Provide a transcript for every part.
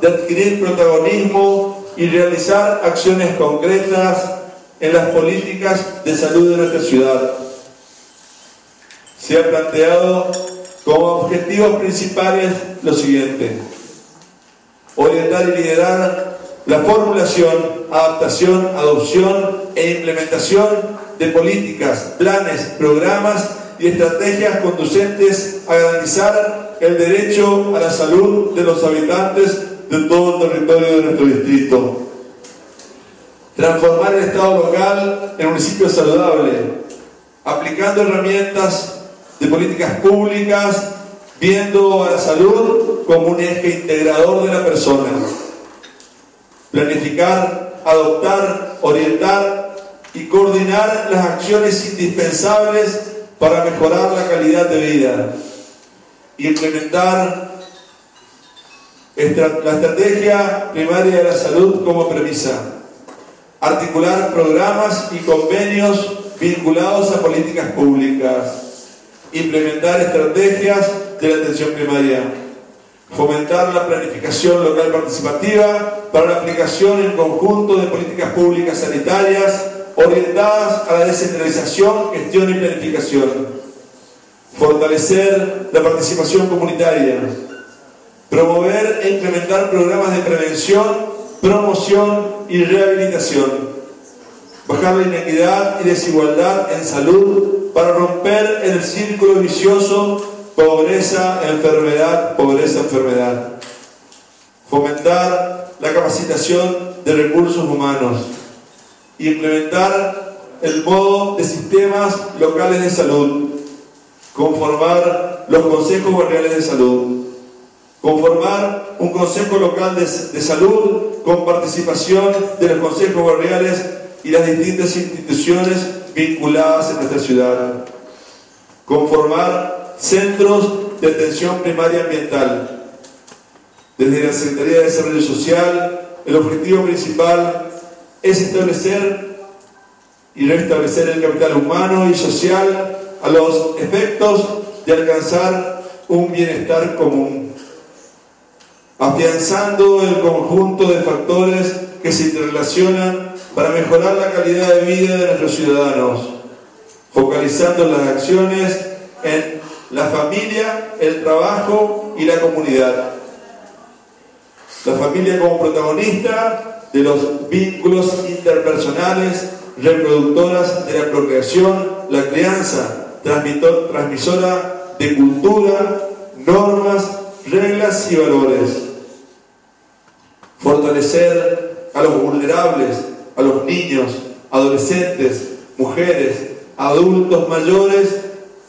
de adquirir protagonismo y realizar acciones concretas en las políticas de salud de nuestra ciudad. Se ha planteado como objetivos principales lo siguiente. Orientar y liderar la formulación, adaptación, adopción e implementación de políticas, planes, programas y estrategias conducentes a garantizar el derecho a la salud de los habitantes de todo el territorio de nuestro distrito. Transformar el Estado local en un municipio saludable, aplicando herramientas de políticas públicas, viendo a la salud como un eje integrador de la persona. Planificar, adoptar, orientar y coordinar las acciones indispensables para mejorar la calidad de vida. Implementar la estrategia primaria de la salud como premisa. Articular programas y convenios vinculados a políticas públicas. Implementar estrategias de la atención primaria, fomentar la planificación local participativa para la aplicación en conjunto de políticas públicas sanitarias orientadas a la descentralización, gestión y planificación, fortalecer la participación comunitaria, promover e implementar programas de prevención, promoción y rehabilitación, bajar la inequidad y desigualdad en salud para romper el círculo vicioso pobreza, enfermedad, pobreza, enfermedad. Fomentar la capacitación de recursos humanos. Implementar el modo de sistemas locales de salud. Conformar los consejos barriales de salud. Conformar un consejo local de, de salud con participación de los consejos barriales y las distintas instituciones vinculadas en nuestra ciudad. Conformar centros de atención primaria ambiental. Desde la Secretaría de Desarrollo Social, el objetivo principal es establecer y restablecer el capital humano y social a los efectos de alcanzar un bienestar común, afianzando el conjunto de factores que se interrelacionan para mejorar la calidad de vida de nuestros ciudadanos, focalizando las acciones en la familia, el trabajo y la comunidad. La familia como protagonista de los vínculos interpersonales, reproductoras de la procreación, la crianza, transmisora de cultura, normas, reglas y valores. Fortalecer a los vulnerables, a los niños, adolescentes, mujeres, adultos mayores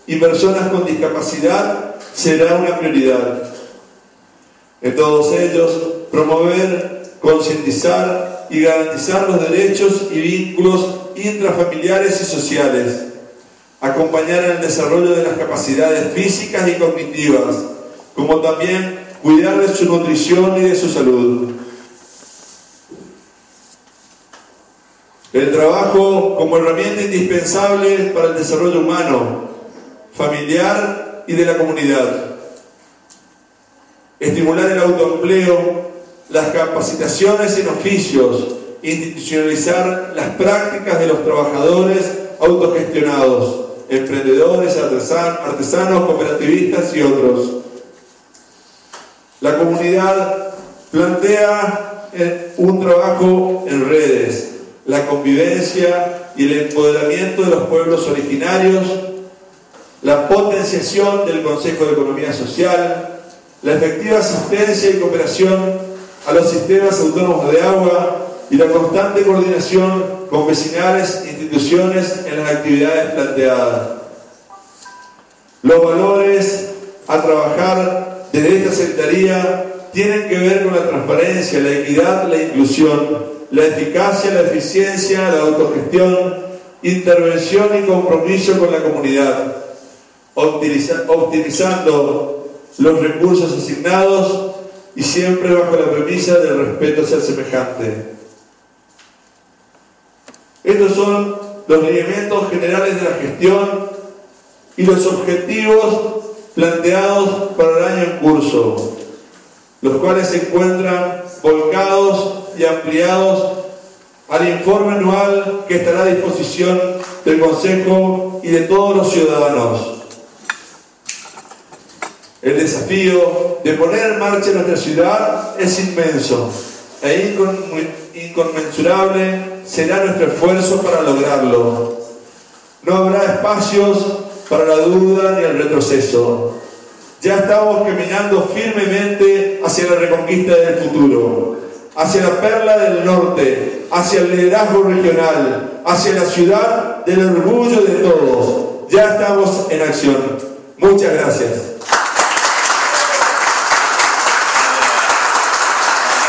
y personas con discapacidad será una prioridad. En todos ellos, promover, concientizar y garantizar los derechos y vínculos intrafamiliares y sociales, acompañar en el desarrollo de las capacidades físicas y cognitivas, como también cuidar de su nutrición y de su salud. El trabajo como herramienta indispensable para el desarrollo humano, familiar y de la comunidad. Estimular el autoempleo, las capacitaciones en oficios, institucionalizar las prácticas de los trabajadores autogestionados, emprendedores, artesanos, cooperativistas y otros. La comunidad plantea un trabajo en redes, la convivencia y el empoderamiento de los pueblos originarios, la potenciación del Consejo de Economía Social, la efectiva asistencia y cooperación a los sistemas autónomos de agua y la constante coordinación con vecinales e instituciones en las actividades planteadas. Los valores a trabajar desde esta secretaría tienen que ver con la transparencia, la equidad, la inclusión, la eficacia, la eficiencia, la autogestión, intervención y compromiso con la comunidad, optimizando los recursos asignados y siempre bajo la premisa del respeto hacia el semejante. Estos son los lineamientos generales de la gestión y los objetivos planteados para el año en curso. los cuales se encuentran volcados y ampliados al informe anual que estará a disposición del Consejo y de todos los ciudadanos. El desafío de poner en marcha nuestra ciudad es inmenso e inconmensurable será nuestro esfuerzo para lograrlo. No habrá espacios para la duda ni el retroceso. Ya estamos caminando firmemente hacia la reconquista del futuro, hacia la perla del norte, hacia el liderazgo regional, hacia la ciudad del orgullo de todos. Ya estamos en acción. Muchas gracias.